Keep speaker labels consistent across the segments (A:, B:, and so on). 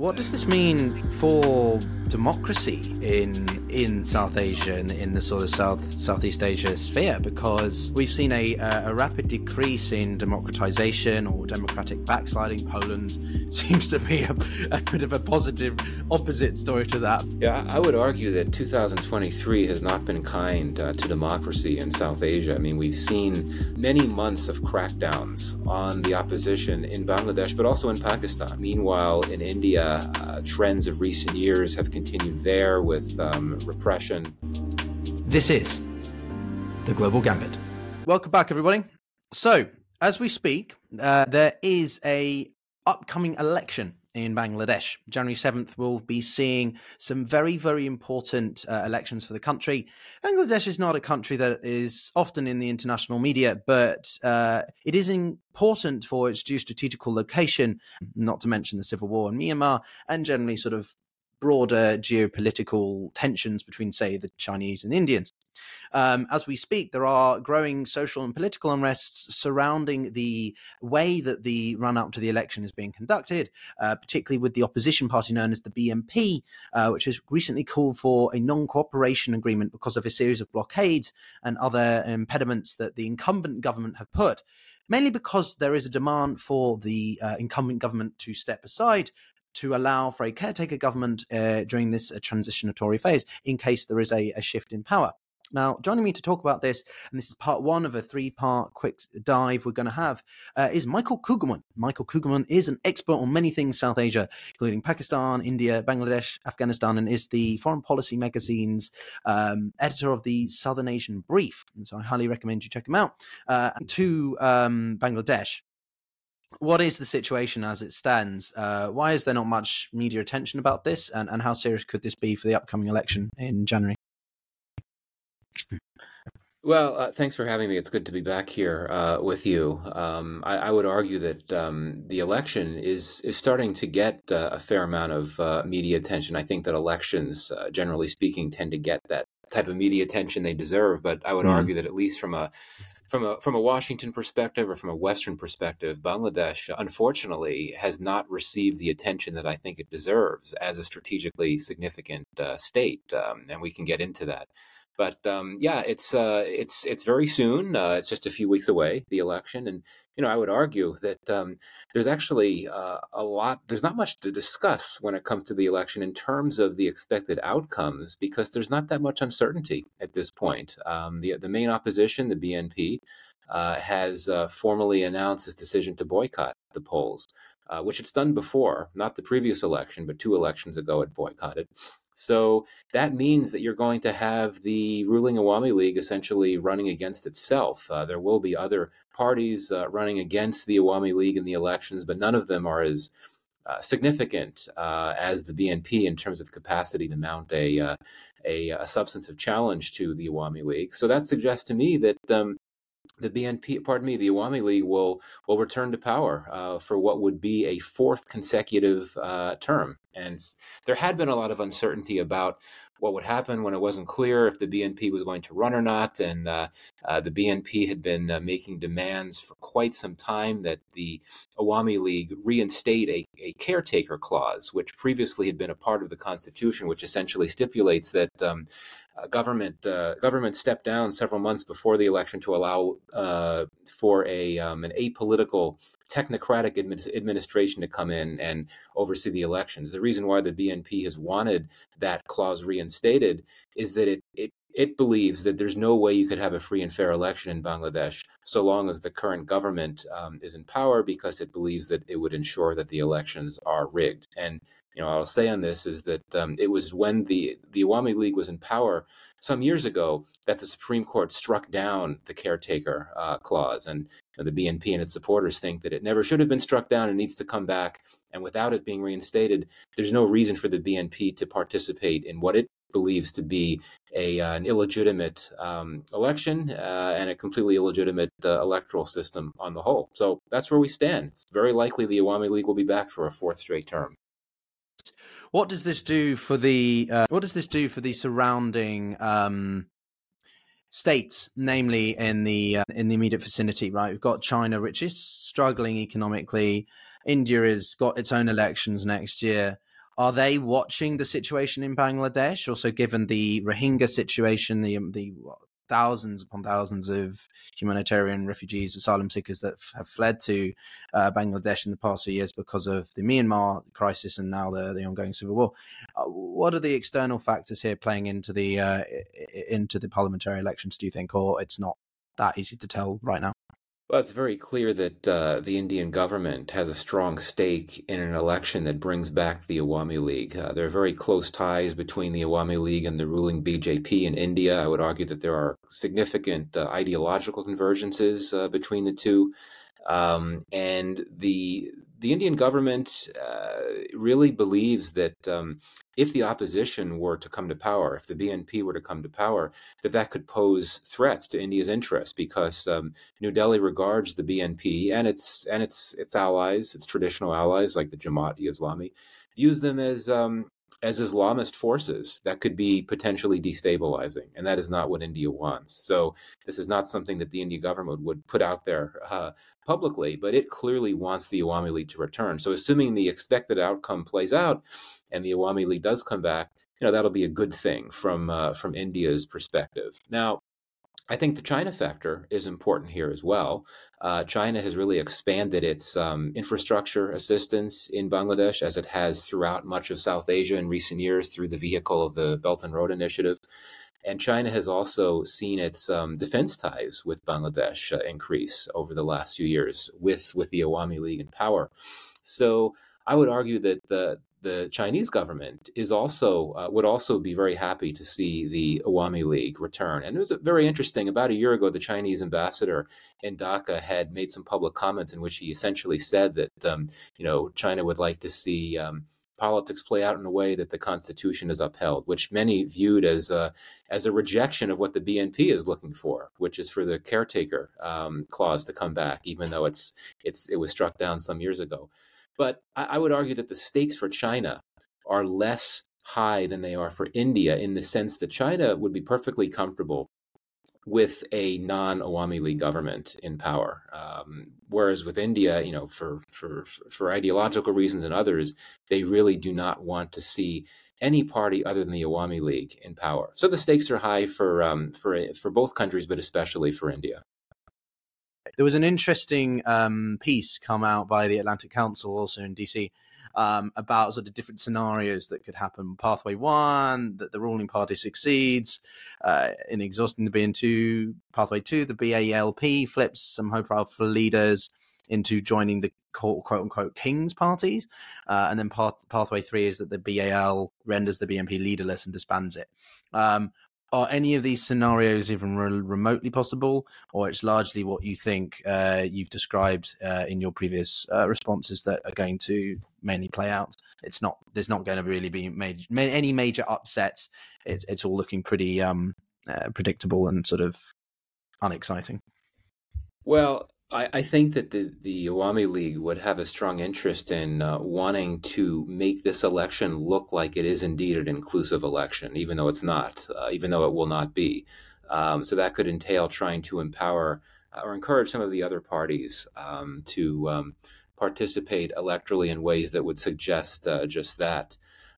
A: What does this mean for democracy in in South Asia and in, the sort of South Southeast Asia sphere? Because we've seen a, a rapid decrease in democratization or democratic backsliding. Poland seems to be a, a bit of a positive opposite story to that.
B: Yeah, I would argue that 2023 has not been kind uh, to democracy in South Asia. I mean, we've seen many months of crackdowns on the opposition in Bangladesh, but also in Pakistan. Meanwhile, in India uh, trends of recent years have continued there with um, repression.
A: This is the Global Gambit. Welcome back, everybody. So, as we speak, uh, there is a upcoming election in Bangladesh. January 7th, we'll be seeing some very, very important uh, elections for the country. Bangladesh is not a country that is often in the international media, but uh, it is important for its geostrategical location, not to mention the civil war in Myanmar, and generally sort of broader geopolitical tensions between, say, the Chinese and Indians. Um, as we speak, there are growing social and political unrests surrounding the way that the run up to the election is being conducted, uh, particularly with the opposition party known as the BNP, uh, which has recently called for a non cooperation agreement because of a series of blockades and other impediments that the incumbent government have put mainly because there is a demand for the uh, incumbent government to step aside to allow for a caretaker government uh, during this uh, transitionatory phase in case there is a, a shift in power. Now, joining me to talk about this, and this is part one of a three part quick dive we're going to have, uh, is Michael Kugelman. Michael Kugelman is an expert on many things South Asia, including Pakistan, India, Bangladesh, Afghanistan, and is the Foreign Policy Magazine's um, editor of the Southern Asian Brief. And so I highly recommend you check him out. Uh, to um, Bangladesh, what is the situation as it stands? Uh, why is there not much media attention about this, and, and how serious could this be for the upcoming election in January?
B: Well, uh, thanks for having me. It's good to be back here uh, with you. Um, I, I, would argue that um, the election is is starting to get uh, a fair amount of uh, media attention. I think that elections, uh, generally speaking, tend to get that type of media attention they deserve. But I would mm. argue that at least from a from a from a Washington perspective or from a Western perspective, Bangladesh unfortunately has not received the attention that I think it deserves as a strategically significant uh, state, um, and we can get into that. But um, yeah, it's uh, it's it's very soon. Uh, it's just a few weeks away, the election, and you know I would argue that um, there's actually uh, a lot. There's not much to discuss when it comes to the election in terms of the expected outcomes, because there's not that much uncertainty at this point. Um, the the main opposition, the BNP, uh, has uh, formally announced its decision to boycott the polls. Uh, which it's done before, not the previous election, but two elections ago it boycotted. So that means that you're going to have the ruling Awami League essentially running against itself. Uh, there will be other parties uh, running against the Awami League in the elections, but none of them are as uh, significant uh, as the BNP in terms of capacity to mount a, uh, a, a, substantive challenge to the Awami League. So that suggests to me that um, the BNP, pardon me, the Awami League will will return to power uh, for what would be a fourth consecutive uh, term. And there had been a lot of uncertainty about what would happen when it wasn't clear if the BNP was going to run or not. And uh, uh, the BNP had been uh, making demands for quite some time that the Awami League reinstate a, a, caretaker clause, which previously had been a part of the Constitution, which essentially stipulates that. Um, government uh, government stepped down several months before the election to allow uh, for a um, an apolitical technocratic admi- administration to come in and oversee the elections. The reason why the BNP has wanted that clause reinstated is that it, it it believes that there's no way you could have a free and fair election in Bangladesh so long as the current government um, is in power because it believes that it would ensure that the elections are rigged. And you know, I'll say on this is that um, it was when the the Awami League was in power some years ago that the Supreme Court struck down the caretaker uh, clause, and you know, the BNP and its supporters think that it never should have been struck down and needs to come back. And without it being reinstated, there's no reason for the BNP to participate in what it believes to be a uh, an illegitimate um, election uh, and a completely illegitimate uh, electoral system on the whole. So that's where we stand. It's very likely the Awami League will be back for a fourth straight term.
A: What does this do for the uh, what does this do for the surrounding um, states, namely in the uh, in the immediate vicinity? Right, we've got China, which is struggling economically. India has got its own elections next year. are they watching the situation in Bangladesh? Also, given the Rohingya situation, the the thousands upon thousands of humanitarian refugees, asylum seekers that f- have fled to uh, Bangladesh in the past few years because of the Myanmar crisis and now the, the ongoing civil war. Uh, what are the external factors here playing into the uh, into the parliamentary elections? Do you think, or it's not that easy to tell right now?
B: Well, it's very clear that uh, the Indian government has a strong stake in an election that brings back the Awami League. Uh, there are very close ties between the Awami League and the ruling BJP in India. I would argue that there are significant uh, ideological convergences uh, between the two. Um, and the the Indian government uh, really believes that um, if the opposition were to come to power, if the BNP were to come to power, that that could pose threats to India's interests because um, New Delhi regards the BNP and its and its its allies, its traditional allies like the Jamaat-e-Islami, views them as um, as Islamist forces that could be potentially destabilizing. And that is not what India wants. So, this is not something that the Indian government would put out there uh, publicly, but it clearly wants the Awami League to return. So, assuming the expected outcome plays out and the Awami League does come back, you know, that'll be a good thing from, uh, from India's perspective. Now, I think the China factor is important here as well. Uh, China has really expanded its um, infrastructure assistance in Bangladesh as it has throughout much of South Asia in recent years through the vehicle of the Belt and Road Initiative. And China has also seen its um, defense ties with Bangladesh uh, increase over the last few years with, with the Awami League in power. So I would argue that the the Chinese government is also uh, would also be very happy to see the Awami League return. And it was very interesting. About a year ago, the Chinese ambassador in Dhaka had made some public comments in which he essentially said that um, you know China would like to see. Um, politics play out in a way that the Constitution is upheld, which many viewed as a, as a rejection of what the BNP is looking for, which is for the caretaker um, clause to come back, even though it's it's it was struck down some years ago. But I, I would argue that the stakes for China are less high than they are for India in the sense that China would be perfectly comfortable with a non-Awami League government in power. Um, whereas with India, you know, for, for for ideological reasons and others, they really do not want to see any party other than the Awami League in power. So the stakes are high for um, for for both countries, but especially for India.
A: There was an interesting um, piece come out by the Atlantic Council, also in DC, um, about sort of different scenarios that could happen. Pathway one, that the ruling party succeeds uh, in exhausting the BNP. Pathway two, the BALP flips some high profile leaders into joining the quote, unquote king's parties. Uh, and then path, pathway three is that the BAL renders the BNP leaderless and disbands it. Um, are any of these scenarios even re- remotely possible, or it's largely what you think uh, you've described uh, in your previous uh, responses that are going to mainly play out? It's not. There's not going to really be made, any major upsets. It's it's all looking pretty um, uh, predictable and sort of unexciting.
B: Well, I, I, think that the, the Awami League would have a strong interest in uh, wanting to make this election look like it is indeed an inclusive election, even though it's not, uh, even though it will not be. Um, so that could entail trying to empower uh, or encourage some of the other parties um, to um, participate electorally in ways that would suggest uh, just that.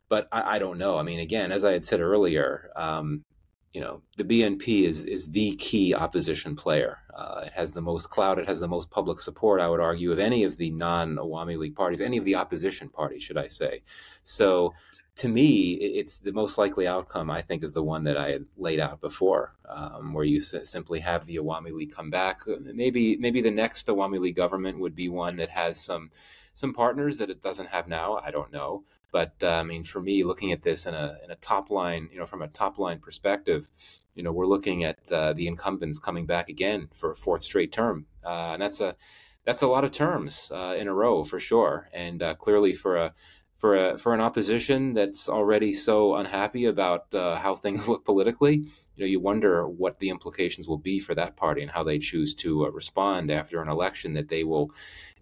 B: But I, I, don't know. I mean, again, as I had said earlier, um, you know, the BNP is is the key opposition player. Uh, it has the most clout. It has the most public support. I would argue of any of the non-Awami League parties, any of the opposition parties, should I say? So, to me, it's the most likely outcome. I think is the one that I had laid out before, um, where you simply have the Awami League come back. Maybe maybe the next Awami League government would be one that has some some partners that it doesn't have now. I don't know, but uh, I mean, for me, looking at this in a in a top line, you know, from a top line perspective, you know, we're looking at uh, the incumbents coming back again for a fourth straight term, uh, and that's a that's a lot of terms uh, in a row for sure, and uh, clearly for a for a for an opposition that's already so unhappy about uh, how things look politically, you know, you wonder what the implications will be for that party and how they choose to uh, respond after an election that they will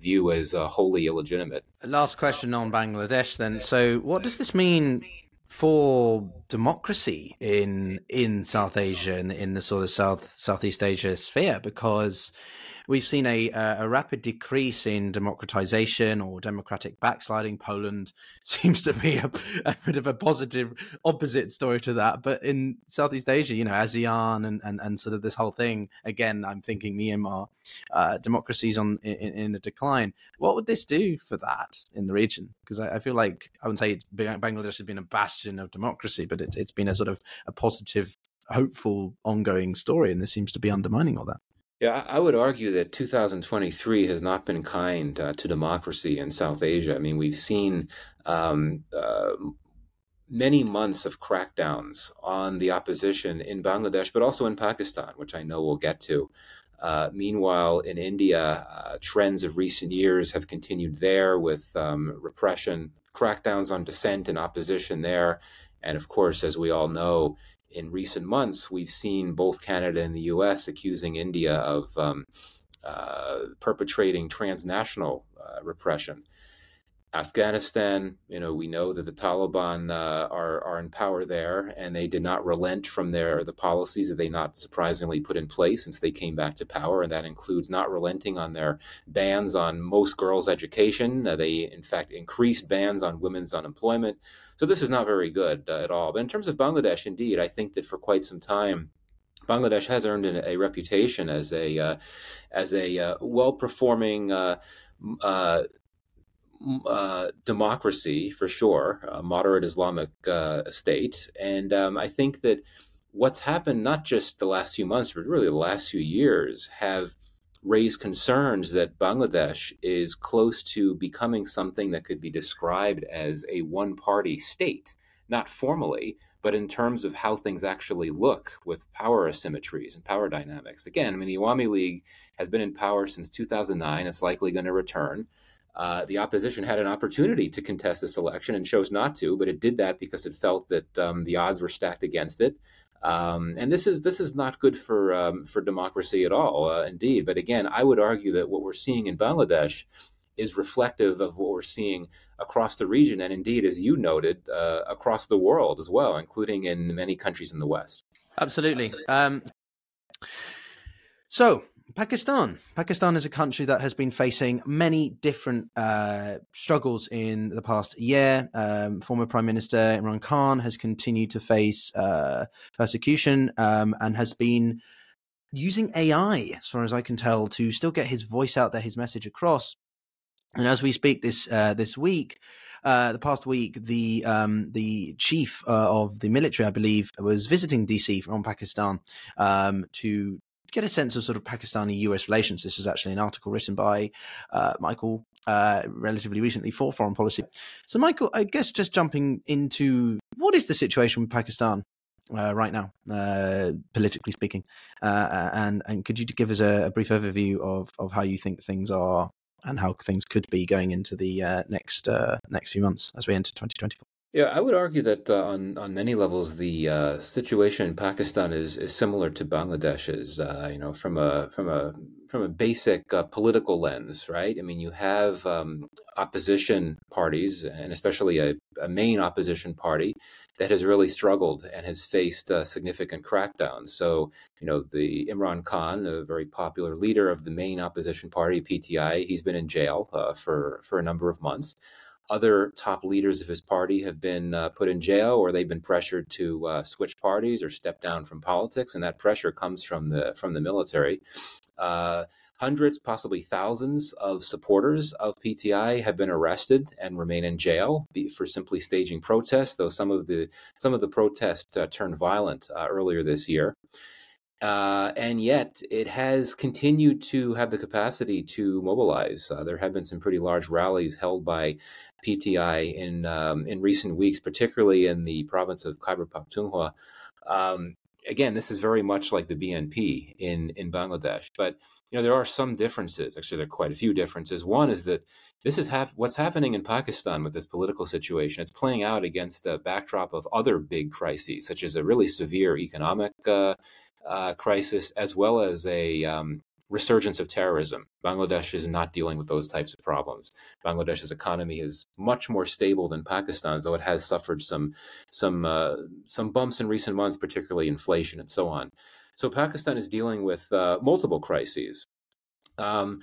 B: view as uh, wholly illegitimate.
A: Last question on Bangladesh, then. So, what does this mean for democracy in in South Asia and in, in the sort of South Southeast Asia sphere? Because we've seen a a rapid decrease in democratization or democratic backsliding. Poland seems to be a, a, bit of a positive opposite story to that. But in Southeast Asia, you know, ASEAN and and, and sort of this whole thing. Again, I'm thinking Myanmar, uh, democracies on in, in, a decline. What would this do for that in the region? Because I, I, feel like I wouldn't say it's Bangladesh has been a bastion of democracy, but it's it's been a sort of a positive hopeful ongoing story, and this seems to be undermining all that.
B: Yeah, I would argue that 2023 has not been kind uh, to democracy in South Asia. I mean, we've seen um, uh, many months of crackdowns on the opposition in Bangladesh, but also in Pakistan, which I know we'll get to. Uh, meanwhile, in India, uh, trends of recent years have continued there with um, repression, crackdowns on dissent and opposition there. And of course, as we all know, in recent months, we've seen both Canada and the US accusing India of um, uh, perpetrating transnational uh, repression. Afghanistan, you know, we know that the Taliban uh, are are in power there, and they did not relent from their the policies that they not surprisingly put in place since they came back to power, and that includes not relenting on their bans on most girls' education. Uh, they, in fact, increased bans on women's unemployment. So this is not very good uh, at all. But in terms of Bangladesh, indeed, I think that for quite some time. Bangladesh has earned a, reputation as a uh, as a well performing uh, uh, democracy for sure, a moderate Islamic uh, state, and um, I think that what's happened not just the last few months, but really the last few years, have raised concerns that Bangladesh is close to becoming something that could be described as a one-party state, not formally, but in terms of how things actually look with power asymmetries and power dynamics. Again, I mean, the Awami League has been in power since 2009. It's likely going to return. Uh, the opposition had an opportunity to contest this election and chose not to, but it did that because it felt that um, the odds were stacked against it. Um, and this is this is not good for um, for democracy at all, uh, indeed. But again, I would argue that what we're seeing in Bangladesh is reflective of what we're seeing across the region, and indeed, as you noted, uh, across the world as well, including in many countries in the West.
A: Absolutely. Absolutely. Um, so Pakistan. Pakistan is a country that has been facing many different uh, struggles in the past year. Um, former Prime Minister Imran Khan has continued to face uh, persecution um, and has been using AI, as far as I can tell, to still get his voice out there, his message across. And as we speak this uh, this week, uh, the past week, the um, the chief uh, of the military, I believe, was visiting DC from Pakistan um, to get a sense of sort of Pakistani US relations. This was actually an article written by uh, Michael uh, relatively recently for Foreign Policy. So, Michael, I guess just jumping into what is the situation with Pakistan uh, right now, uh, politically speaking, uh, and and could you give us a, a, brief overview of of how you think things are and how things could be going into the uh, next next few months as we enter 2024?
B: Yeah, I would argue that uh, on on many levels, the uh, situation in Pakistan is is similar to Bangladesh's. Uh, you know, from a from a from a basic uh, political lens, right? I mean, you have um, opposition parties, and especially a, a, main opposition party that has really struggled and has faced uh, significant crackdowns. So, you know, the Imran Khan, a very popular leader of the main opposition party, PTI, he's been in jail uh, for for a number of months other top leaders of his party have been uh, put in jail or they've been pressured to uh, switch parties or step down from politics and that pressure comes from the from the military. Uh, hundreds possibly thousands of supporters of PTI have been arrested and remain in jail for simply staging protests though some of the some of the protests uh, turned violent uh, earlier this year uh, and yet it has continued to have the capacity to mobilize. Uh, there have been some pretty large rallies held by PTI in um, in recent weeks, particularly in the province of Khyber Pakhtunkhwa. Um, again, this is very much like the BNP in in Bangladesh, but you know there are some differences. Actually, there are quite a few differences. One is that this is hap- what's happening in Pakistan with this political situation. It's playing out against a backdrop of other big crises, such as a really severe economic uh, uh, crisis as well as a um, resurgence of terrorism. Bangladesh is not dealing with those types of problems. Bangladesh's economy is much more stable than Pakistan's, though it has suffered some some uh, some bumps in recent months, particularly inflation and so on. So Pakistan is dealing with uh, multiple crises. Um,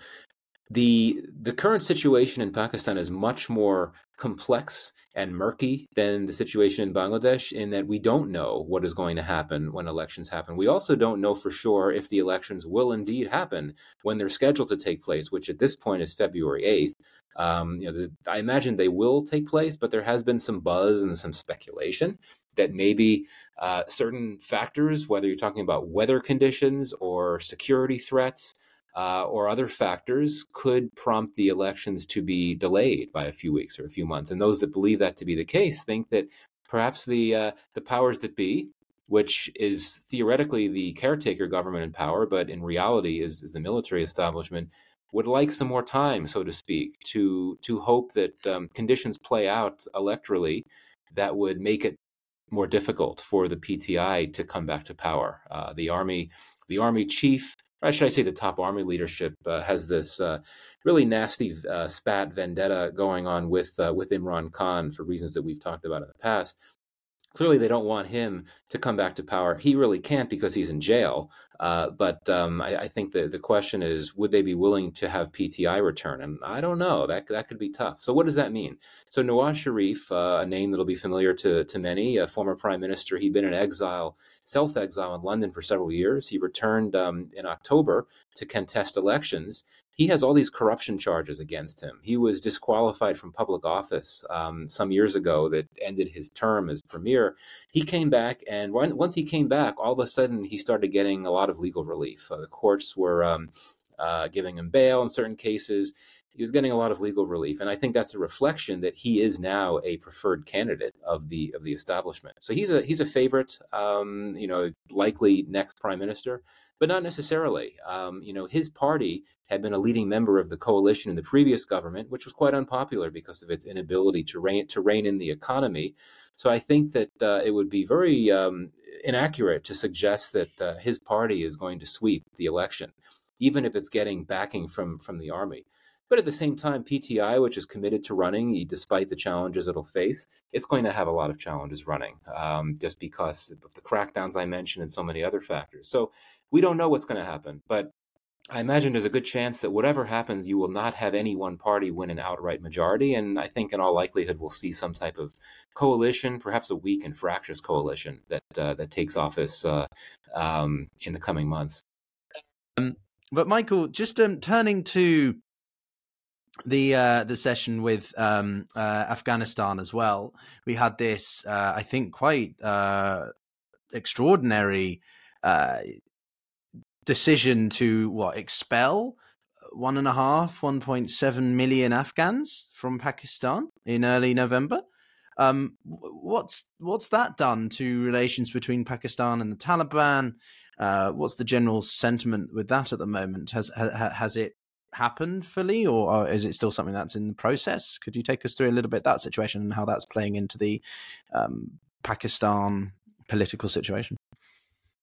B: the the current situation in Pakistan is much more complex and murky than the situation in Bangladesh in that we don't know what is going to happen when elections happen. We also don't know for sure if the elections will indeed happen when they're scheduled to take place, which at this point is February 8th. Um, you know, the, I imagine they will take place, but there has been some buzz and some speculation that maybe uh, certain factors, whether you're talking about weather conditions or security threats, uh, or other factors could prompt the elections to be delayed by a few weeks or a few months. And those that believe that to be the case think that perhaps the uh, the powers that be, which is theoretically the caretaker government in power, but in reality is, is the military establishment, would like some more time, so to speak, to to hope that um, conditions play out electorally that would make it more difficult for the PTI to come back to power. Uh, the army, the army chief or should I say the top army leadership uh, has this uh, really nasty uh, spat vendetta going on with uh, with Imran Khan for reasons that we've talked about in the past clearly they don't want him to come back to power. He really can't because he's in jail. Uh, but um, I, I, think the, the question is, would they be willing to have PTI return? And I don't know. That that could be tough. So what does that mean? So Nawaz Sharif, uh, a name that'll be familiar to to many, a former prime minister. He'd been in exile, self exile in London for several years. He returned um, in October to contest elections he has all these corruption charges against him. He was disqualified from public office um, some years ago that ended his term as premier. He came back, and once he came back, all of a sudden he started getting a lot of legal relief. Uh, the courts were um, uh, giving him bail in certain cases. He was getting a lot of legal relief, and I think that's a reflection that he is now a preferred candidate of the of the establishment. So he's a he's a favorite, um, you know, likely next prime minister but not necessarily. Um, you know, his party had been a leading member of the coalition in the previous government, which was quite unpopular because of its inability to rein to rein in the economy. So I think that uh, it would be very um, inaccurate to suggest that uh, his party is going to sweep the election, even if it's getting backing from from the army. But at the same time, PTI, which is committed to running, despite the challenges it'll face, it's going to have a lot of challenges running, um, just because of the crackdowns I mentioned and so many other factors. So we don't know what's going to happen, but I imagine there's a good chance that whatever happens, you will not have any one party win an outright majority. And I think, in all likelihood, we'll see some type of coalition, perhaps a weak and fractious coalition that uh, that takes office uh, um, in the coming months.
A: Um, but Michael, just um, turning to the uh, the session with um, uh, Afghanistan as well, we had this, uh, I think, quite uh, extraordinary uh, decision to what expel one and a half, 1.7 million Afghans from Pakistan in early November. Um, what's what's that done to relations between Pakistan and the Taliban? Uh, what's the general sentiment with that at the moment? Has ha, has it happened fully, or is it still something that's in the process? Could you take us through a little bit that situation and how that's playing into the um, Pakistan political situation?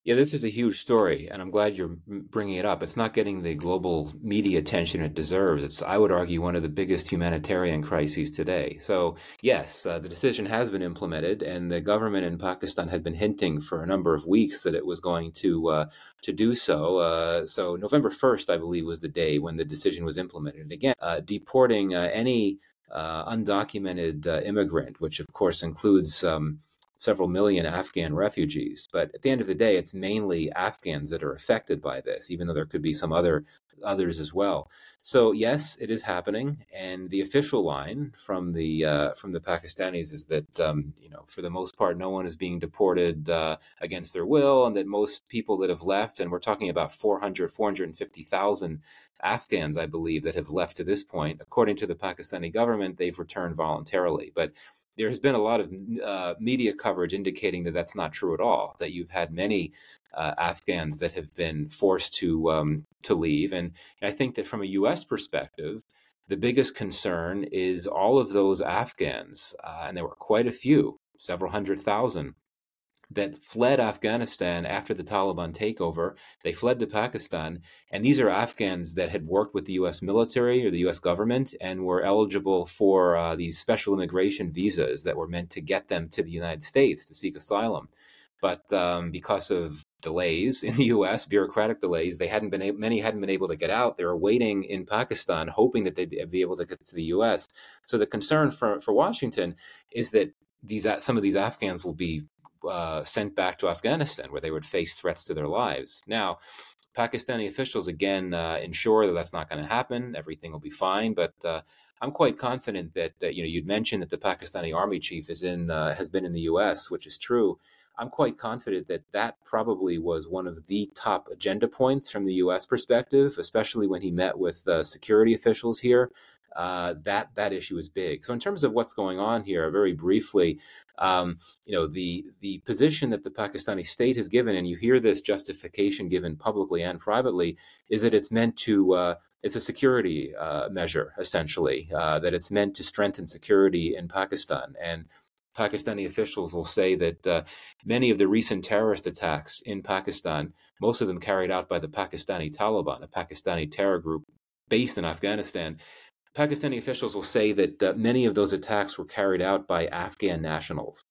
B: Yeah, this is a huge story, and I'm glad you're bringing it up. It's not getting the global media attention it deserves. It's, I would argue, one of the biggest humanitarian crises today. So, yes, uh, the decision has been implemented, and the government in Pakistan had been hinting for a number of weeks that it was going to uh, to do so. Uh, so, November 1st, I believe, was the day when the decision was implemented. And again, uh, deporting uh, any uh, undocumented immigrant, which of course includes um, several million Afghan refugees. But at the end of the day, it's mainly Afghans that are affected by this, even though there could be some other others as well. So yes, it is happening, and the official line from the uh, from the Pakistanis is that um, you know for the most part, no one is being deported uh, against their will, and that most people that have left, and we're talking about 400, 450,000 Afghans, I believe, that have left to this point. According to the Pakistani government, they've returned voluntarily, but there's been a lot of uh, media coverage indicating that that's not true at all. That you've had many uh, Afghans that have been forced to um, to leave, and I think that from a U.S. perspective, the biggest concern is all of those Afghans, uh, and there were quite a few, several hundred thousand, that fled Afghanistan after the Taliban takeover. They fled to Pakistan. And these are Afghans that had worked with the US military or the US government and were eligible for uh, these special immigration visas that were meant to get them to the United States to seek asylum. But um, because of delays in the U.S., bureaucratic delays. They hadn't been many hadn't been able to get out. They were waiting in Pakistan, hoping that they'd be able to get to the U.S. So the concern for for Washington is that these some of these Afghans will be uh, sent back to Afghanistan, where they would face threats to their lives. Now, Pakistani officials again uh, ensure that that's not going to happen. Everything will be fine, but uh, I'm quite confident that, that, you know you'd mentioned that the Pakistani army chief is in uh, has been in the U.S., which is true. I'm quite confident that that probably was one of the top agenda points from the U.S. perspective, especially when he met with uh, security officials here. Uh, that that issue is big. So in terms of what's going on here, very briefly, um, you know the the position that the Pakistani state has given, and you hear this justification given publicly and privately, is that it's meant to uh, it's a security uh, measure essentially uh, that it's meant to strengthen security in Pakistan and. Pakistani officials will say that uh, many of the recent terrorist attacks in Pakistan, most of them carried out by the Pakistani Taliban, a Pakistani terror group based in Afghanistan, Pakistani officials will say that uh, many of those attacks were carried out by Afghan nationals.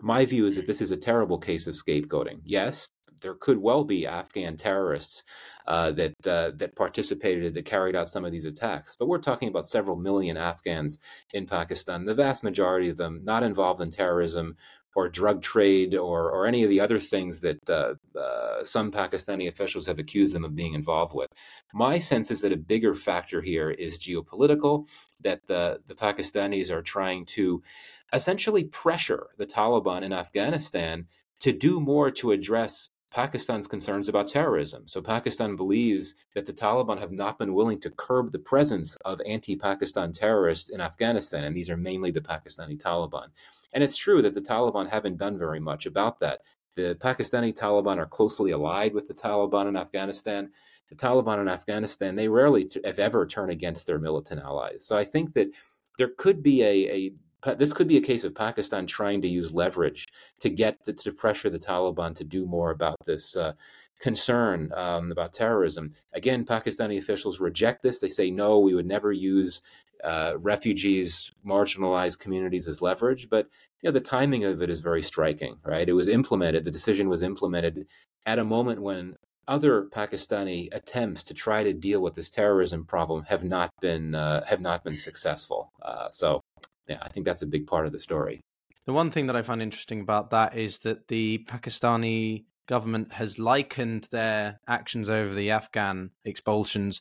B: My view is that this is a terrible case of scapegoating. Yes, there could well be Afghan terrorists uh, that uh, that participated that carried out some of these attacks, but we're talking about several million Afghans in Pakistan. The vast majority of them not involved in terrorism or drug trade or, or any of the other things that uh, uh, some Pakistani officials have accused them of being involved with. My sense is that a bigger factor here is geopolitical, that the, the Pakistanis are trying to essentially pressure the Taliban in Afghanistan to do more to address Pakistan's concerns about terrorism. So Pakistan believes that the Taliban have not been willing to curb the presence of anti-Pakistan terrorists in Afghanistan, and these are mainly the Pakistani Taliban. And it's true that the Taliban haven't done very much about that. The Pakistani Taliban are closely allied with the Taliban in Afghanistan. The Taliban in Afghanistan, they rarely, if ever, turn against their militant allies. So I think that there could be a, a this could be a case of Pakistan trying to use leverage to get to, to pressure the Taliban to do more about this uh, concern um, about terrorism. Again, Pakistani officials reject this. They say no, we would never use uh, refugees, marginalized communities as leverage. But you know, the timing of it is very striking, right? It was implemented. The decision was implemented at a moment when other Pakistani attempts to try to deal with this terrorism problem have not been uh, have not been successful. Uh, so, yeah, I think that's a big part of the story.
A: The one thing that I find interesting about that is that the Pakistani government has likened their actions over the Afghan expulsions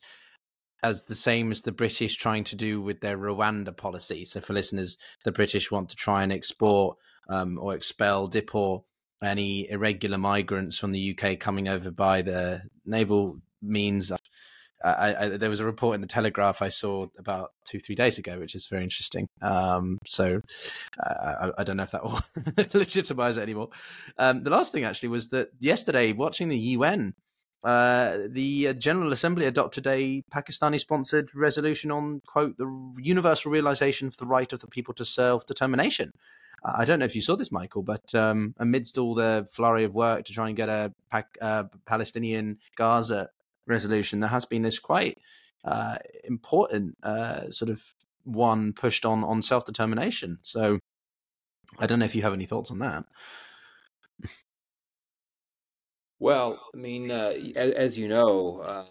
A: as the same as the British trying to do with their Rwanda policy. So, for listeners, the British want to try and export um, or expel, deport any irregular migrants from the UK coming over by the naval means. I, I, there was a report in the Telegraph I saw about two, three days ago, which is very interesting. Um, so uh, I, I, don't know if that will legitimize it anymore. Um, the last thing actually was that yesterday, watching the UN uh, the uh, General Assembly adopted a Pakistani sponsored resolution on, quote, the universal realization of the right of the people to self determination. Uh, I don't know if you saw this, Michael, but um, amidst all the flurry of work to try and get a uh, Palestinian Gaza resolution, there has been this quite uh, important sort of one pushed on on self determination. So I don't know if you have any thoughts on that.
B: Well, I mean, uh, as, you know, uh,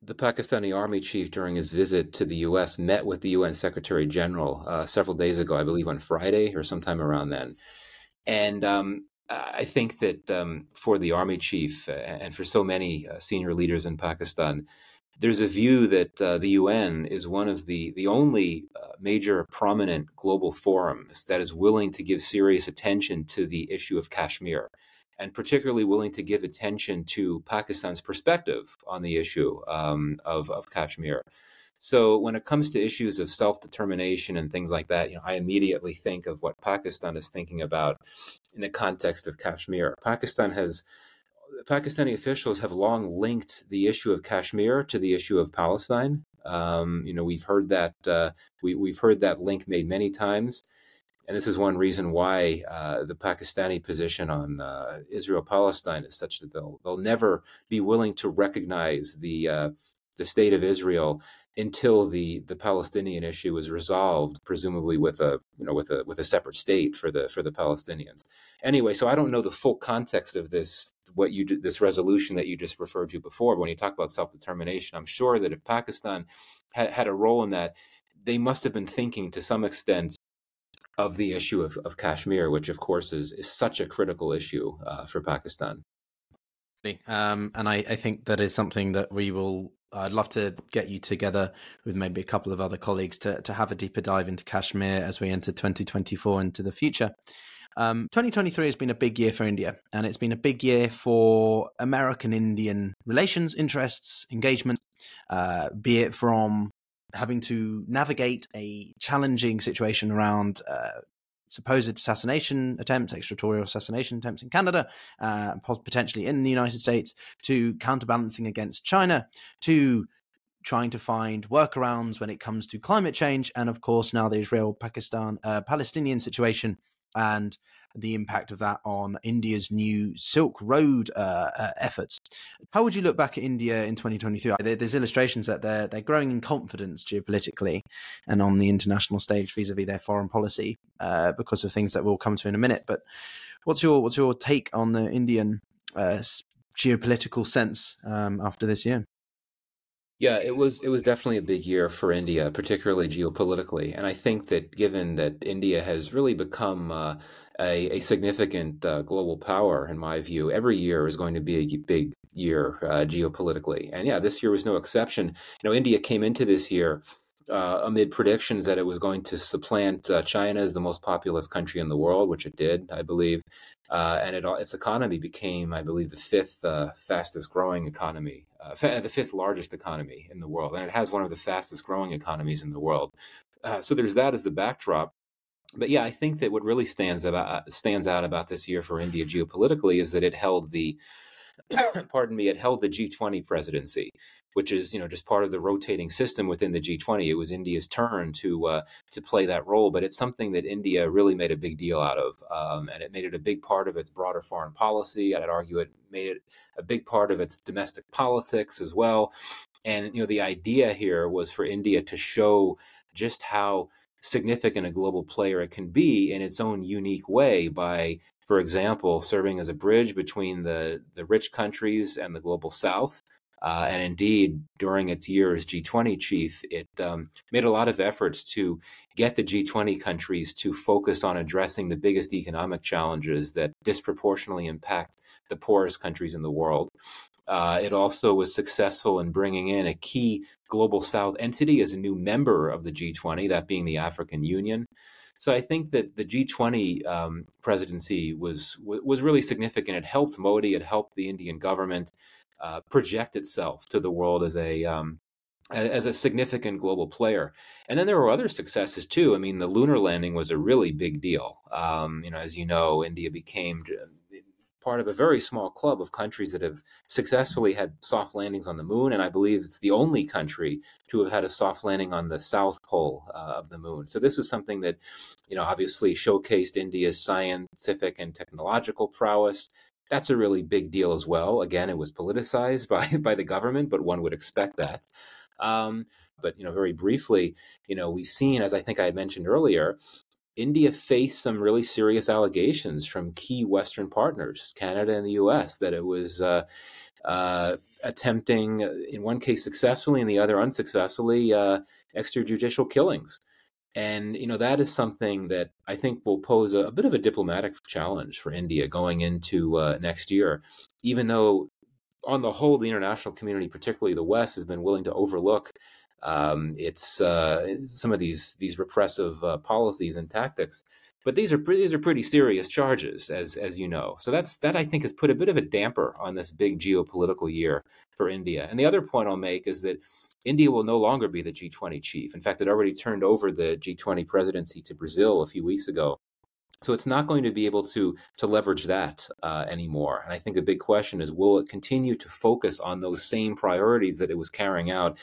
B: the Pakistani army chief during his visit to the U.S. met with the UN Secretary General uh, several days ago, I believe on Friday or sometime around then. And um, I think that um, for the army chief and for so many uh, senior leaders in Pakistan, there's a view that uh, the UN is one of the the only uh, major prominent global forums that is willing to give serious attention to the issue of Kashmir and particularly willing to give attention to Pakistan's perspective on the issue um, of, of Kashmir. So when it comes to issues of self-determination and things like that, you know, I immediately think of what Pakistan is thinking about in the context of Kashmir. Pakistan has Pakistani officials have long linked the issue of Kashmir to the issue of Palestine. Um, you know, we've heard that uh, we, we've heard that link made many times. And this is one reason why uh, the Pakistani position on uh, Israel Palestine is such that they'll they'll never be willing to recognize the uh, the state of Israel until the the Palestinian issue is resolved, presumably with a you know with a with a separate state for the for the Palestinians. Anyway, so I don't know the full context of this what you this resolution that you just referred to before. But when you talk about self determination, I'm sure that if Pakistan had had a role in that, they must have been thinking to some extent of the issue of, of Kashmir, which of course is is such a critical issue uh, for Pakistan.
A: Um, and I, I, think that is something that we will I'd love to get you together with maybe a couple of other colleagues to, to have a deeper dive into Kashmir as we enter 2024 into the future. Um, 2023 has been a big year for India, and it's been a big year for American Indian relations, interests, engagement, uh, be it from having to navigate a challenging situation around uh, supposed assassination attempts, extraterritorial assassination attempts in Canada, uh, potentially in the United States, to counterbalancing against China, to trying to find workarounds when it comes to climate change, and of course now the Israel Pakistan uh, Palestinian situation and the impact of that on India's new Silk Road uh, uh, efforts. How would you look back at India in 2023? There's illustrations that they're they're growing in confidence geopolitically and on the international stage vis-a-vis their foreign policy uh, because of things that we'll come to in a minute. But what's your what's your take on the Indian uh, geopolitical sense um, after this year?
B: Yeah, it was it was definitely a big year for India, particularly geopolitically, and I think that given that India has really become uh, a, a, significant uh, global power, in my view, every year is going to be a big year uh, geopolitically, and yeah, this year was no exception. You know, India came into this year uh, amid predictions that it was going to supplant uh, China as the most populous country in the world, which it did, I believe. Uh, and it, its economy became, I believe, the fifth uh, fastest growing economy, uh, fa- the fifth largest economy in the world. And it has one of the fastest growing economies in the world. Uh, so there's that as the backdrop. But yeah, I think that what really stands about stands out about this year for India geopolitically is that it held the pardon me, it held the G20 presidency, which is you know just part of the rotating system within the G20. It was India's turn to uh, to play that role, but it's something that India really made a big deal out of, um, and it made it a big part of its broader foreign policy. I'd argue it made it a big part of its domestic politics as well. And you know the idea here was for India to show just how significant a global player it can be in its own unique way by for example, serving as a bridge between the, the rich countries and the global south. Uh, and indeed, during its year as G20 chief, it um, made a lot of efforts to get the G20 countries to focus on addressing the biggest economic challenges that disproportionately impact the poorest countries in the world. Uh, it also was successful in bringing in a key global south entity as a new member of the G20, that being the African Union. So I think that the G20 um, presidency was was really significant. It helped Modi, it helped the Indian government uh, project itself to the world as a um, as a significant global player. And then there were other successes too. I mean, the lunar landing was a really big deal. Um, you know, as you know, India became part of a very small club of countries that have successfully had soft landings on the moon, and I believe it's the only country to have had a soft landing on the south pole uh, of the moon. So this was something that, you know, obviously showcased India's scientific and technological prowess. That's a really big deal as well. Again, it was politicized by by the government, but one would expect that. Um, but you know, very briefly, you know, we've seen, as I think I mentioned earlier, India faced some really serious allegations from key Western partners, Canada and the U.S., that it was uh, uh, attempting, uh, in one case successfully, in the other unsuccessfully, uh, extrajudicial killings. And you know that is something that I think will pose a, a bit of a diplomatic challenge for India going into uh, next year, even though on the whole, the international community, particularly the West, has been willing to overlook um, it's uh, some of these these repressive uh, policies and tactics. But these are these are pretty serious charges, as as you know. So that's that I think has put a bit of a damper on this big geopolitical year for India. And the other point I'll make is that India will no longer be the G20 chief. In fact, it already turned over the G20 presidency to Brazil a few weeks ago. So it's not going to be able to to leverage that uh, anymore. And I think a big question is, will it continue to focus on those same priorities that it was carrying out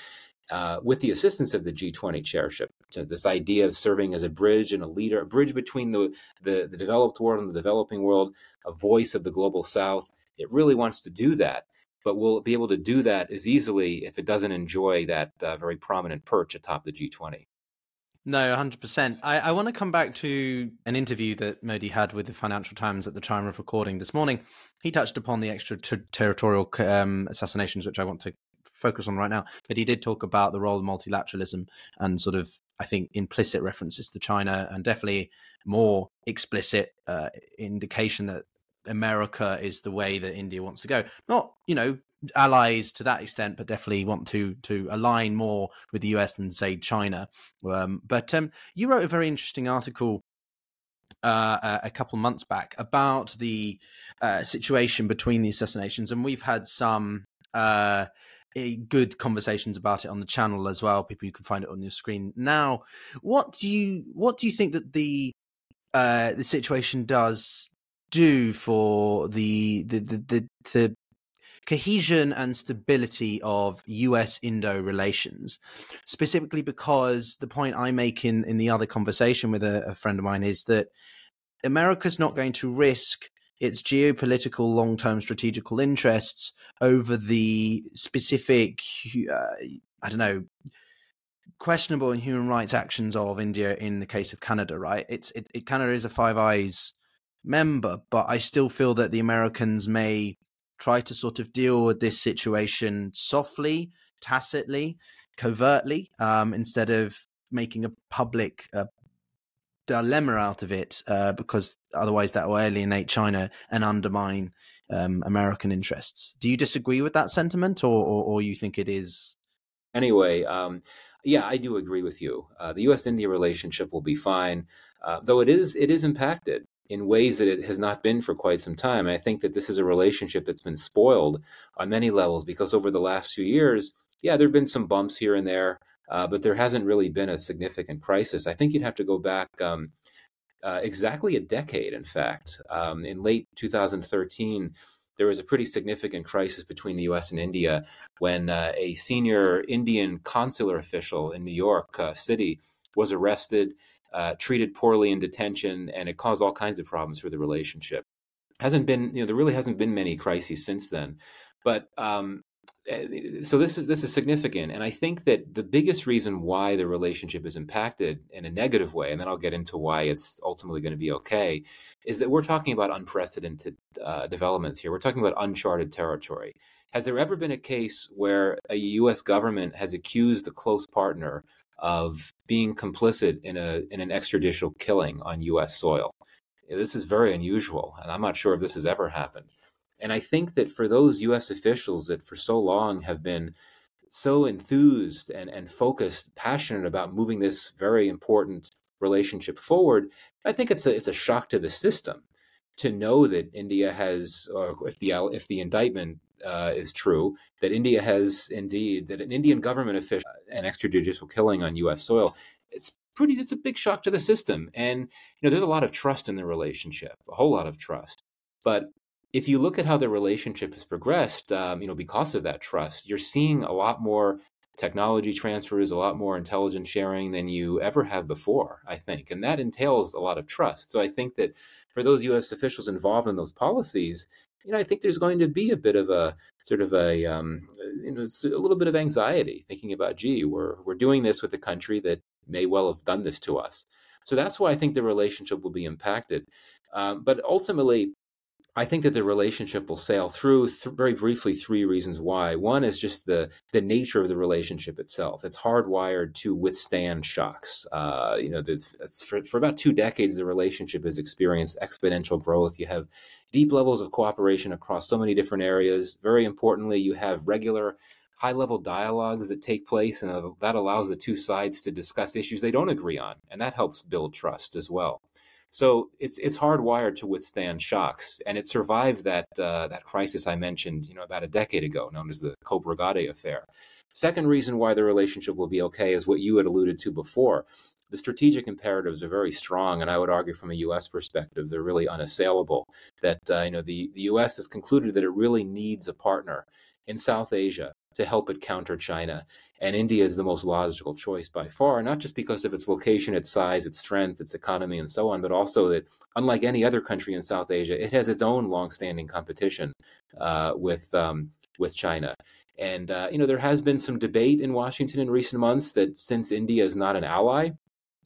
B: uh, with the assistance of the G20 chairship. This idea of serving as a bridge and a leader, a bridge between the, the, the developed world and the developing world, a voice of the global south. It really wants to do that. but will it be able to do that as easily if it doesn't enjoy that uh, very prominent perch atop the G20?
A: No, 100%. I, I want to come back to an interview that Modi had with the Financial Times at the time of recording this morning. He touched upon the extraterritorial um, assassinations, which I want to focus on right now. But he did talk about the role of multilateralism and sort of, I think, implicit references to China and definitely more explicit uh, indication that America is the way that India wants to go. Not, you know, allies to that extent, but definitely want to to align more with the US than say China. Um, but um, you wrote a very interesting article uh, a couple months back about the uh, situation between the assassinations, and we've had some uh, good conversations about it on the channel as well. People, you can find it on your screen now. What do you what do you think that the uh, the situation does do for the the the, the, the cohesion and stability of US Indo relations, specifically because the point I make in, in the other conversation with a, a friend of mine is that America's not going to risk its geopolitical long term strategical interests over the specific, uh, I don't know, questionable and human rights actions of India in the case of Canada, right? It's it, it Canada is a Five Eyes member, but I still feel that the Americans may try to sort of deal with this situation softly, tacitly, covertly, um, instead of making a public uh, dilemma out of it, uh, because otherwise that will alienate China and undermine um, American interests. Do you disagree with that sentiment, or, or, or you think it is?
B: Anyway, um, yeah, I do agree with you. Uh, the U.S.-India relationship will be fine, uh, though it is it is impacted in ways that it has not been for quite some time. I think that this is a relationship that's been spoiled on many levels because over the last few years, yeah, there have been some bumps here and there, uh, but there hasn't really been a significant crisis. I think you'd have to go back um, uh, exactly a decade, in fact. Um, in late 2013, there was a pretty significant crisis between the US and India when uh, a senior Indian consular official in New York uh, City was arrested uh, treated poorly in detention, and it caused all kinds of problems for the relationship. Hasn't been, you know, there really hasn't been many crises since then. But um, so this is this is significant, and I think that the biggest reason why the relationship is impacted in a negative way, and then I'll get into why it's ultimately going to be okay, is that we're talking about unprecedented uh, developments here. We're talking about uncharted territory. Has there ever been a case where a U.S. government has accused a close partner of being complicit in a in an extrajudicial killing on U.S. soil. This is very unusual, and I'm not sure if this has ever happened. And I think that for those U.S. officials that for so long have been so enthused and, and focused, passionate about moving this very important relationship forward, I think it's a, it's a shock to the system to know that India has, or if the if the indictment uh, is true, that India has indeed that an Indian government official an extrajudicial killing on U.S. soil. It's pretty. It's a big shock to the system, and you know there's a lot of trust in the relationship, a whole lot of trust. But if you look at how the relationship has progressed, um, you know, because of that trust, you're seeing a lot more technology transfers, a lot more intelligence sharing than you ever have before, I think. And that entails a lot of trust. So I think that for those US officials involved in those policies, you know, I think there's going to be a bit of a sort of a, um, you know, a little bit of anxiety thinking about, gee, we're, we're doing this with a country that may well have done this to us. So that's why I think the relationship will be impacted. Um, but ultimately, I think that the relationship will sail through th- very briefly three reasons why. One is just the the nature of the relationship itself. It's hardwired to withstand shocks. Uh, you know, for, for about two decades, the relationship has experienced exponential growth. You have deep levels of cooperation across so many different areas. Very importantly, you have regular high level dialogues that take place, and that allows the two sides to discuss issues they don't agree on, and that helps build trust as well. So it's it's hardwired to withstand shocks, and it survived that uh, that crisis I mentioned, you know, about a decade ago, known as the Khobragade affair. Second reason why the relationship will be okay is what you had alluded to before. The strategic imperatives are very strong, and I would argue from a U.S. perspective, they're really unassailable. That uh, you know the, the U.S. has concluded that it really needs a partner in South Asia to help it counter China. And India is the most logical choice by far, not just because of its location, its size, its strength, its economy, and so on, but also that, unlike any other country in South Asia, it has its own longstanding competition uh, with um, with China. And uh, you know, there has been some debate in Washington in recent months that since India is not an ally,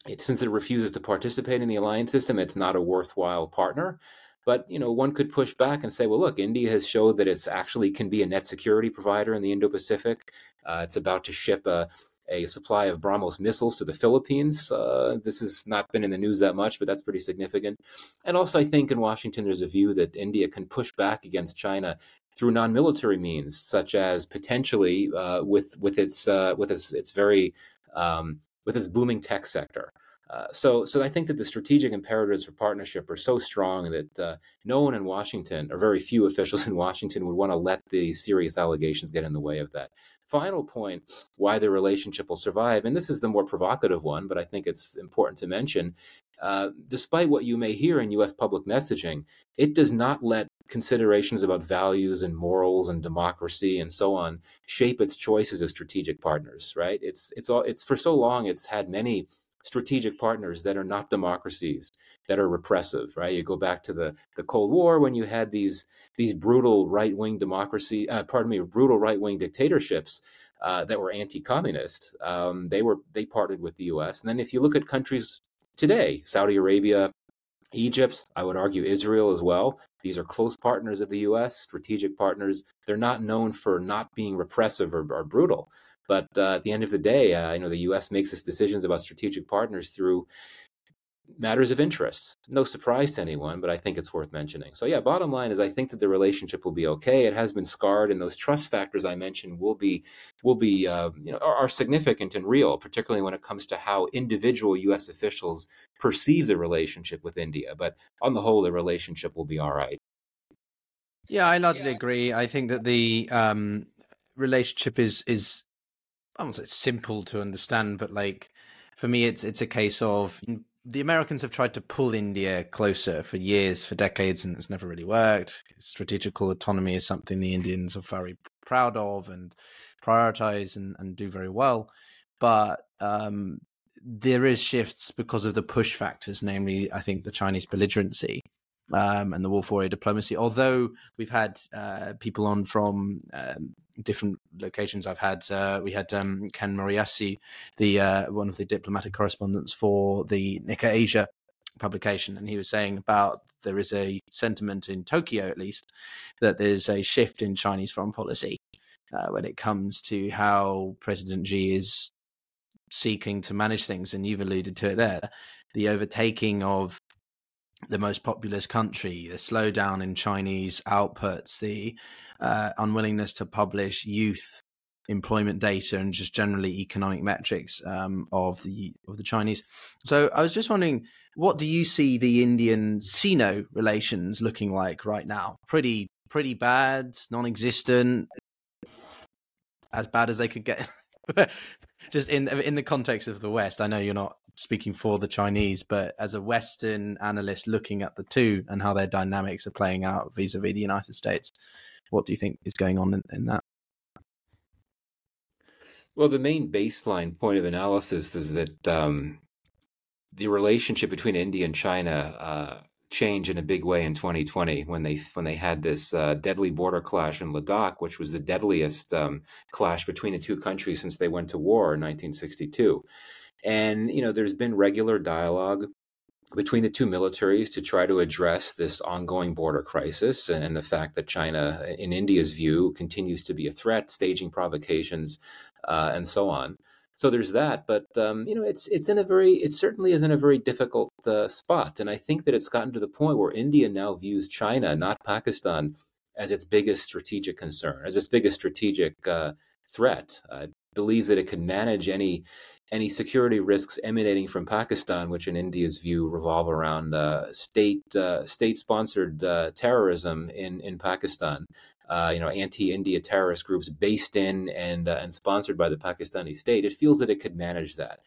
B: it, since it refuses to participate in the alliance system, it's not a worthwhile partner. But you know, one could push back and say, well, look, India has showed that it's actually can be a net security provider in the Indo-Pacific. Uh, it's about to ship a, a supply of BrahMos missiles to the Philippines. Uh, this has not been in the news that much, but that's pretty significant. And also, I think in Washington, there's a view that India can push back against China through non-military means, such as potentially uh, with with its uh, with its its very um, with its booming tech sector. Uh, so, so I think that the strategic imperatives for partnership are so strong that uh, no one in Washington, or very few officials in Washington, would want to let these serious allegations get in the way of that. Final point: why the relationship will survive, and this is the more provocative one, but I think it's important to mention. Uh, despite what you may hear in U.S. public messaging, it does not let considerations about values and morals and democracy and so on shape its choices of strategic partners. Right? It's it's all it's for so long it's had many strategic partners that are not democracies that are repressive right? You go back to the the cold war when you had these these brutal right-wing democracy uh, pardon me brutal right-wing dictatorships uh, that were anti-communist. Um, they were they partnered with the us and then if you look at countries today saudi arabia egypt i would argue israel as well these are close partners of the us strategic partners. They're not known for not being repressive or, or brutal but uh, at the end of the day, uh, you know, the U.S. makes its decisions about strategic partners through matters of interest. No surprise to anyone, but I think it's worth mentioning. So yeah, bottom line is I think that the relationship will be okay. It has been scarred, and those trust factors I mentioned will be will be uh, you know are, are, significant and real, particularly when it comes to how individual U.S. officials perceive the relationship with India. But on the whole, the relationship will be all right.
A: Yeah, I largely yeah. agree. I think that the um, relationship is is I won't say simple to understand, but like for me, it's it's a case of the Americans have tried to pull India closer for years, for decades, and it's never really worked. Strategical autonomy is something the Indians are very proud of and prioritize and, and do very well. But um, there is shifts because of the push factors, namely, I think the Chinese belligerency um, and the Wolf Warrior diplomacy. Although we've had uh, people on from um, different locations. I've had uh, we had um, Ken Moriyasu, the uh, one of the diplomatic correspondents for the Nikkei Asia publication, and he was saying about there is a sentiment in Tokyo, at least, that there's a shift in Chinese foreign policy uh, when it comes to how President Xi is seeking to manage things, and you've alluded to it there, the overtaking of the most populous country, the slowdown in Chinese outputs, the uh, unwillingness to publish youth employment data and just generally economic metrics um, of the of the Chinese. So I was just wondering, what do you see the Indian Sino relations looking like right now? Pretty pretty bad, non-existent, as bad as they could get. just in in the context of the West, I know you're not speaking for the Chinese, but as a Western analyst looking at the two and how their dynamics are playing out vis-a-vis the United States, what do you think is going on in, in that?
B: Well, the main baseline point of analysis is that um, the relationship between India and China uh, changed in a big way in 2020 when they when they had this uh, deadly border clash in Ladakh, which was the deadliest um, clash between the two countries since they went to war in 1962. And you know, there's been regular dialogue between the two militaries to try to address this ongoing border crisis and, the fact that China, in India's view, continues to be a threat, staging provocations, uh, and so on. So there's that, but um, you know, it's it's in a very, it certainly is in a very difficult uh, spot, and I think that it's gotten to the point where India now views China, not Pakistan, as its biggest strategic concern, as its biggest strategic uh, threat. Uh, believes that it can manage any any security risks emanating from Pakistan, which in India's view revolve around uh, state uh, state sponsored uh, terrorism in in Pakistan. Uh, you know, anti-India terrorist groups based in and uh, and sponsored by the Pakistani state. It feels that it could manage that.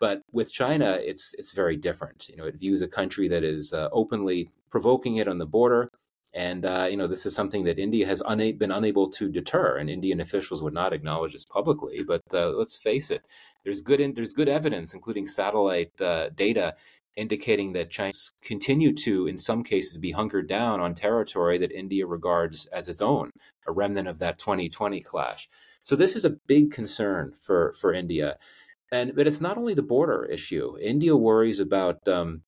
B: But with China, it's it's very different. You know, it views a country that is uh, openly provoking it on the border, and uh, you know, this is something that India has una- been unable to deter, and Indian officials would not acknowledge this publicly. But uh, let's face it, there's good in, there's good evidence, including satellite uh, data, indicating that China continue to, in some cases, be hunkered down on territory that India regards as its own, a remnant of that 2020 clash. So this is a big concern for for India, and but it's not only the border issue. India worries about um,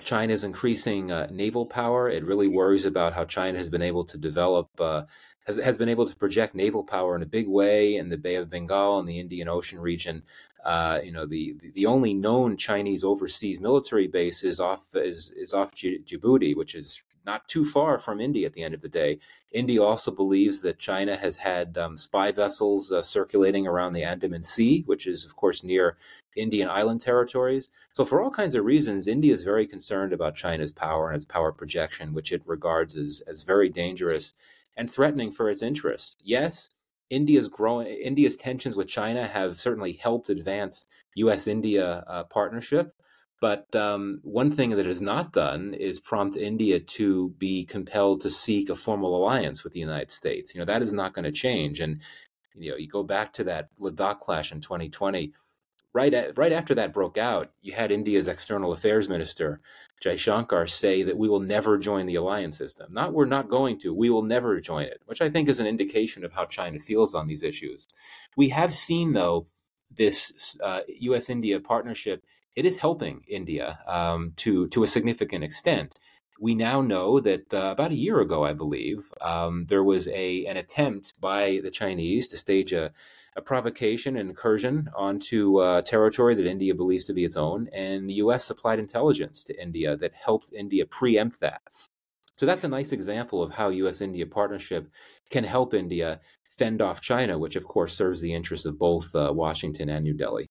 B: China's increasing uh, naval power. It really worries about how China has been able to develop, uh, has, has been able to project naval power in a big way in the Bay of Bengal and the Indian Ocean region. Uh, you know, the, the only known Chinese overseas military base is off is is off Djibouti, which is not too far from India at the end of the day. India also believes that China has had um, spy vessels uh, circulating around the Andaman Sea, which is, of course, near Indian island territories. So, for all kinds of reasons, India is very concerned about China's power and its power projection, which it regards as, as very dangerous and threatening for its interests. Yes, India's growing India's tensions with China have certainly helped advance U.S.-India uh, partnership. But um, one thing that is not done is prompt India to be compelled to seek a formal alliance with the United States. You know that is not going to change. And you know, you go back to that Ladakh clash in 2020. Right, at, right after that broke out, you had India's external affairs minister Jaishankar say that we will never join the alliance system. Not we're not going to, we will never join it, which I think is an indication of how China feels on these issues. We have seen though this uh, U.S.-India partnership it is helping India um, to to a significant extent. We now know that uh, about a year ago, I believe, um, there was a an attempt by the Chinese to stage a, a provocation, an incursion onto uh, territory that India believes to be its own, and the U.S. supplied intelligence to India that helped India preempt that. So that's a nice example of how U.S.-India partnership can help India fend off China, which of course serves the interests of both uh, Washington and New Delhi.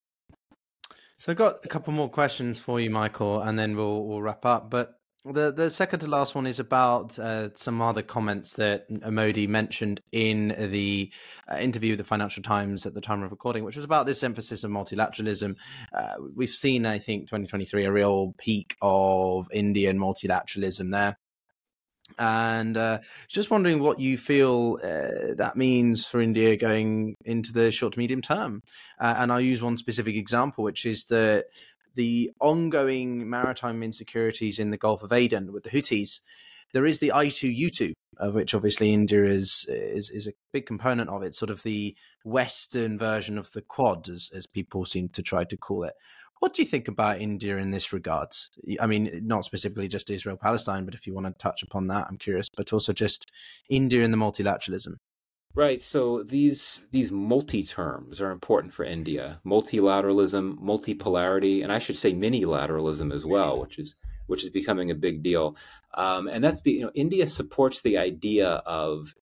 A: So I've got a couple more questions for you, Michael, and then we'll we'll wrap up. But the the second to last one is about uh, some other comments that Modi mentioned in the uh, interview with the Financial Times at the time of recording, which was about this emphasis of multilateralism. Uh, we've seen, I think, 2023 a real peak of Indian multilateralism there and uh, just wondering what you feel uh, that means for India going into the short to medium term. Uh, and I'll use one specific example, which is the the ongoing maritime insecurities in the Gulf of Aden with the Houthis. There is the I2U2, of uh, which obviously India is, is is a big component of it, sort of the Western version of the Quad, as, as people seem to try to call it. What do you think about India in this regard? I mean, not specifically just Israel Palestine, but if you want to touch upon that, I'm curious, but also just India and the multilateralism.
B: Right. So these these multi terms are important for India. Multilateralism, multipolarity, and I should say minilateralism as well, which is which is becoming a big deal. Um, and that's you know India supports the idea of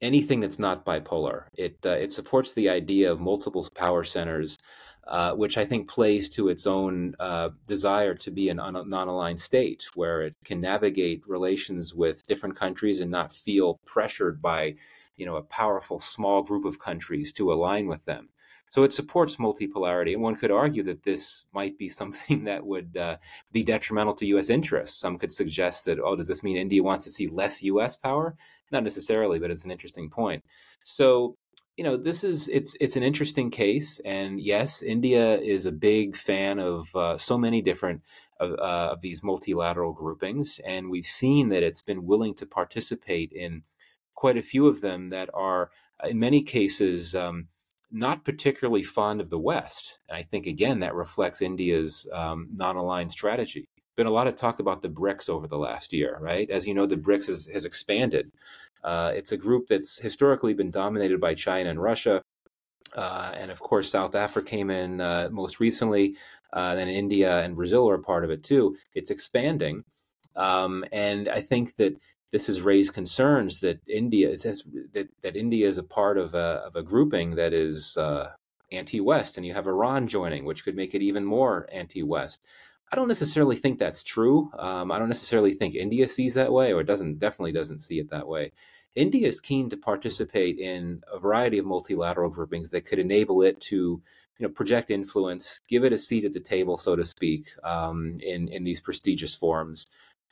B: anything that's not bipolar. It uh, it supports the idea of multiple power centers uh, which I think plays to its own uh, desire to be a non aligned state where it can navigate relations with different countries and not feel pressured by you know a powerful small group of countries to align with them. So it supports multipolarity, and one could argue that this might be something that would uh, be detrimental to U.S. interests. Some could suggest that, oh, does this mean India wants to see less U.S. power? Not necessarily, but it's an interesting point. So you know this is it's it's an interesting case and yes india is a big fan of uh, so many different of, uh, of these multilateral groupings and we've seen that it's been willing to participate in quite a few of them that are uh, in many cases um, not particularly fond of the west and i think again that reflects india's um, non-aligned strategy been a lot of talk about the brics over the last year right as you know the brics has, has expanded uh, it's a group that's historically been dominated by China and Russia. Uh, and of course, South Africa came in uh, most recently. Uh, then India and Brazil are a part of it too. It's expanding. Um, and I think that this has raised concerns that India that, that India is a part of a, of a grouping that is uh, anti-West, and you have Iran joining, which could make it even more anti-West. I don't necessarily think that's true. Um, I don't necessarily think India sees that way, or doesn't definitely doesn't see it that way. India is keen to participate in a variety of multilateral groupings that could enable it to, you know, project influence, give it a seat at the table, so to speak, um, in in these prestigious forums.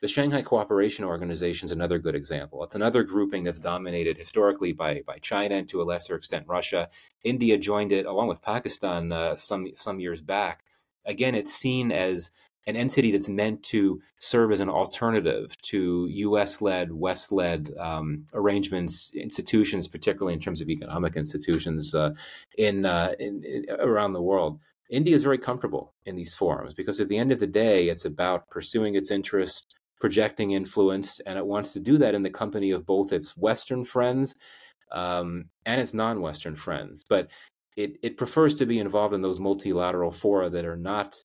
B: The Shanghai Cooperation Organization is another good example. It's another grouping that's dominated historically by by China and to a lesser extent Russia. India joined it along with Pakistan uh, some some years back. Again, it's seen as an entity that's meant to serve as an alternative to U.S. led, West led um, arrangements, institutions, particularly in terms of economic institutions uh, in, uh, in, in, around the world. India is very comfortable in these forums because at the end of the day, it's about pursuing its interests, projecting influence, and it wants to do that in the company of both its Western friends um, and its non-Western friends. But it it prefers to be involved in those multilateral fora that are not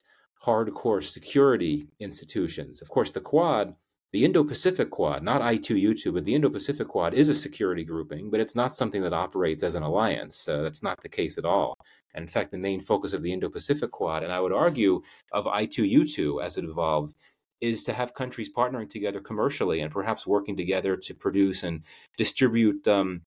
B: hardcore security institutions. Of course, the Quad, the Indo-Pacific Quad, not I2U2, but the Indo-Pacific Quad is a security grouping, but it's not something that operates as an alliance. Uh, that's not the case at all. And in fact, the main focus of the Indo-Pacific Quad, and I would argue of I2U2 as it evolves, is to have countries partnering together commercially and perhaps working together to produce and distribute um,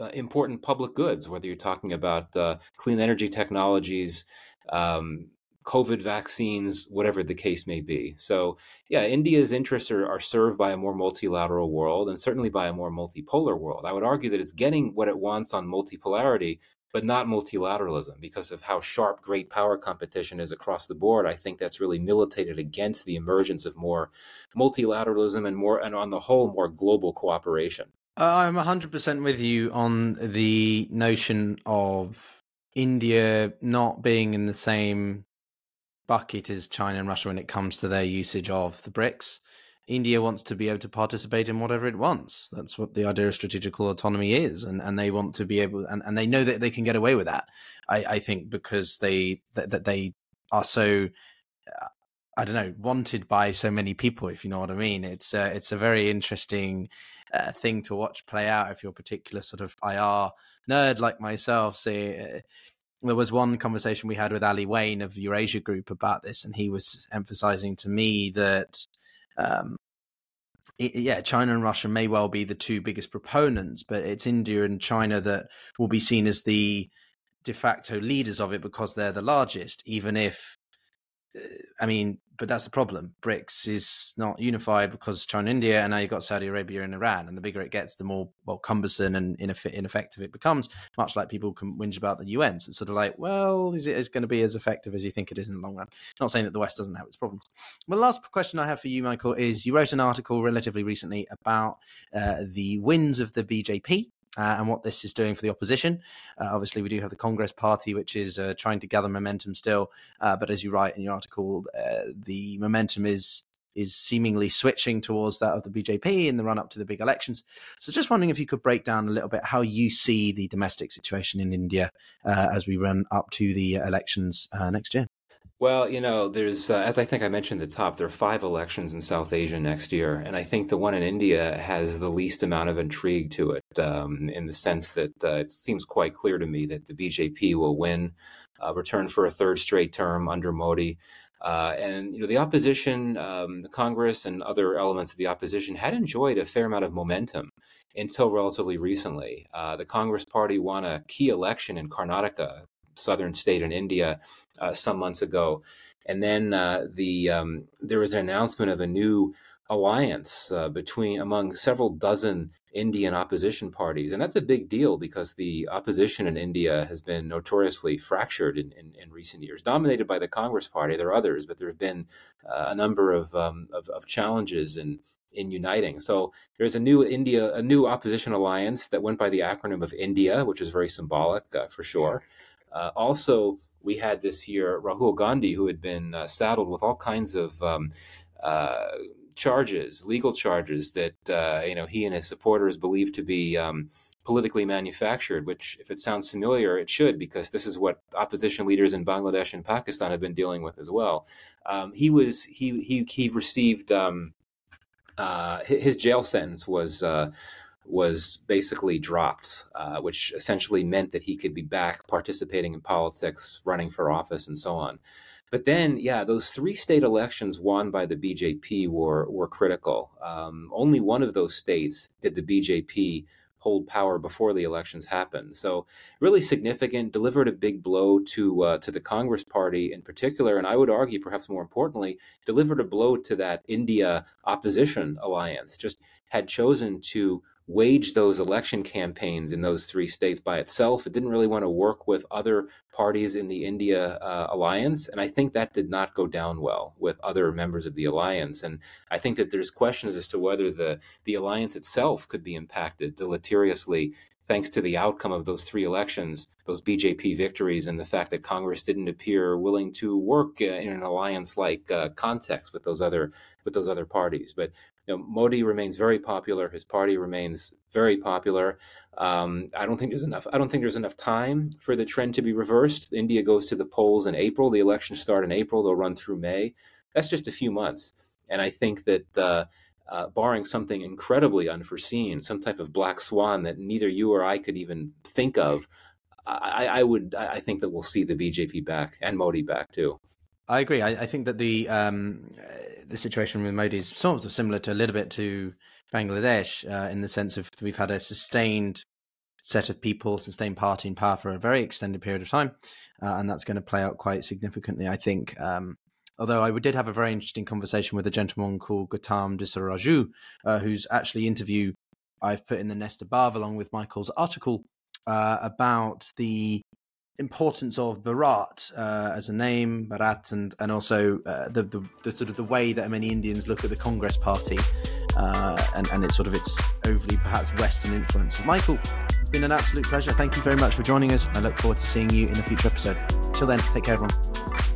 B: uh, important public goods, whether you're talking about uh, clean energy technologies, um, COVID vaccines, whatever the case may be. So, yeah, India's interests are, are served by a more multilateral world and certainly by a more multipolar world. I would argue that it's getting what it wants on multipolarity, but not multilateralism because of how sharp great power competition is across the board. I think that's really militated against the emergence of more multilateralism and more, and on the whole, more global cooperation.
A: I'm 100% with you on the notion of India not being in the same bucket as China and Russia when it comes to their usage of the BRICS. India wants to be able to participate in whatever it wants. That's what the idea of strategical autonomy is, and, and they want to be able, and, and they know that they can get away with that. I, I think because they that, that they are so, uh, I don't know, wanted by so many people. If you know what I mean, it's uh, it's a very interesting uh, thing to watch play out if you're a particular sort of IR nerd like myself. Say. Uh, there was one conversation we had with Ali Wayne of Eurasia Group about this, and he was emphasizing to me that um, yeah, China and Russia may well be the two biggest proponents, but it's India and China that will be seen as the de facto leaders of it because they're the largest, even if I mean, but that's the problem. BRICS is not unified because China, India, and now you've got Saudi Arabia and Iran. And the bigger it gets, the more well cumbersome and ineffective it becomes. Much like people can whinge about the UN. So it's sort of like, well, is it is going to be as effective as you think it is in the long run? Not saying that the West doesn't have its problems. Well, last question I have for you, Michael, is you wrote an article relatively recently about uh, the wins of the BJP uh, and what this is doing for the opposition. Uh, obviously, we do have the Congress Party, which is uh, trying to gather momentum still. Uh, but as you write in your article, uh, the momentum is is seemingly switching towards that of the BJP in the run up to the big elections. So, just wondering if you could break down a little bit how you see the domestic situation in India uh, as we run up to the elections next year.
B: Well, you know, there's, uh, as I think I mentioned at the top, there are five elections in South Asia next year. And I think the one in India has the least amount of intrigue to it um, in the sense that uh, it seems quite clear to me that the BJP will win, uh, return for a third straight term under Modi. Uh, and you know the opposition, um, the Congress, and other elements of the opposition had enjoyed a fair amount of momentum until relatively recently. Uh, the Congress Party won a key election in Karnataka southern state in India uh, some months ago. And then uh, the um, there was an announcement of a new alliance uh, between among several dozen Indian opposition parties, and that's a big deal because the opposition in India has been notoriously fractured in, in, in recent years, dominated by the Congress Party. There are others, but there have been uh, a number of, um, of, of challenges in in uniting. So there's a new India, a new opposition alliance that went by the acronym of India, which is very symbolic uh, for sure. Uh, also, we had this year Rahul Gandhi, who had been uh, saddled with all kinds of um, uh, charges, legal charges that uh, you know he and his supporters believed to be um, politically manufactured. Which, if it sounds familiar, it should, because this is what opposition leaders in Bangladesh and Pakistan have been dealing with as well. Um, he was he he he received um, uh, his jail sentence was uh, was basically dropped, uh, which essentially meant that he could be back participating in politics, running for office, and so on. But then, yeah, those three state elections won by the BJP were were critical. Um, only one of those states did the BJP hold power before the elections happened. So really significant, delivered a big blow to uh, to the Congress Party in particular, and I would argue, perhaps more importantly, delivered a blow to that India opposition alliance. Just had chosen to wage those election campaigns in those three states by itself. It didn't really want to work with other parties in the India uh, alliance. And I think that did not go down well with other members of the alliance. And I think that there's questions as to whether the, the alliance itself could be impacted deleteriously thanks to the outcome of those three elections, those BJP victories, and the fact that Congress didn't appear willing to work uh, in an alliance-like uh, context with those other with those other parties. But you know, Modi remains very popular. His party remains very popular. Um, I don't think there's enough. I don't think there's enough time for the trend to be reversed. India goes to the polls in April. The elections start in April. They'll run through May. That's just a few months, and I think that. Uh, uh, barring something incredibly unforeseen, some type of black swan that neither you or I could even think of, I, I would I think that we'll see the BJP back and Modi back too.
A: I agree. I, I think that the um, the situation with Modi is sort of similar to a little bit to Bangladesh uh, in the sense of we've had a sustained set of people, sustained party in power for a very extended period of time, uh, and that's going to play out quite significantly. I think. Um, although I did have a very interesting conversation with a gentleman called Gautam Desiraju, uh, whose actually interview I've put in the nest above, along with Michael's article uh, about the importance of Bharat uh, as a name, Bharat, and and also uh, the, the, the sort of the way that many Indians look at the Congress Party uh, and and it's sort of its overly perhaps Western influence. Michael, it's been an absolute pleasure. Thank you very much for joining us. I look forward to seeing you in a future episode. Till then, take care, everyone.